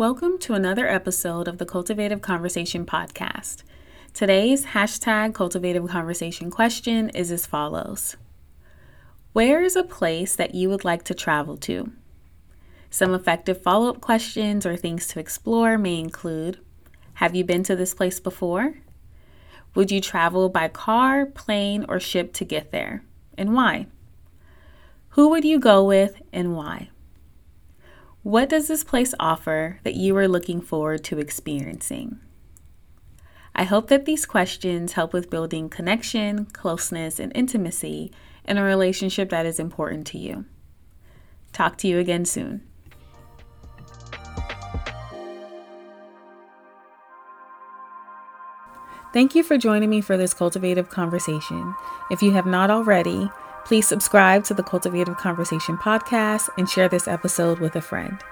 Welcome to another episode of the Cultivative Conversation podcast. Today's hashtag Cultivative Conversation question is as follows Where is a place that you would like to travel to? Some effective follow up questions or things to explore may include Have you been to this place before? Would you travel by car, plane, or ship to get there? And why? Who would you go with and why? What does this place offer that you are looking forward to experiencing? I hope that these questions help with building connection, closeness, and intimacy in a relationship that is important to you. Talk to you again soon. Thank you for joining me for this cultivative conversation. If you have not already, Please subscribe to the Cultivative Conversation podcast and share this episode with a friend.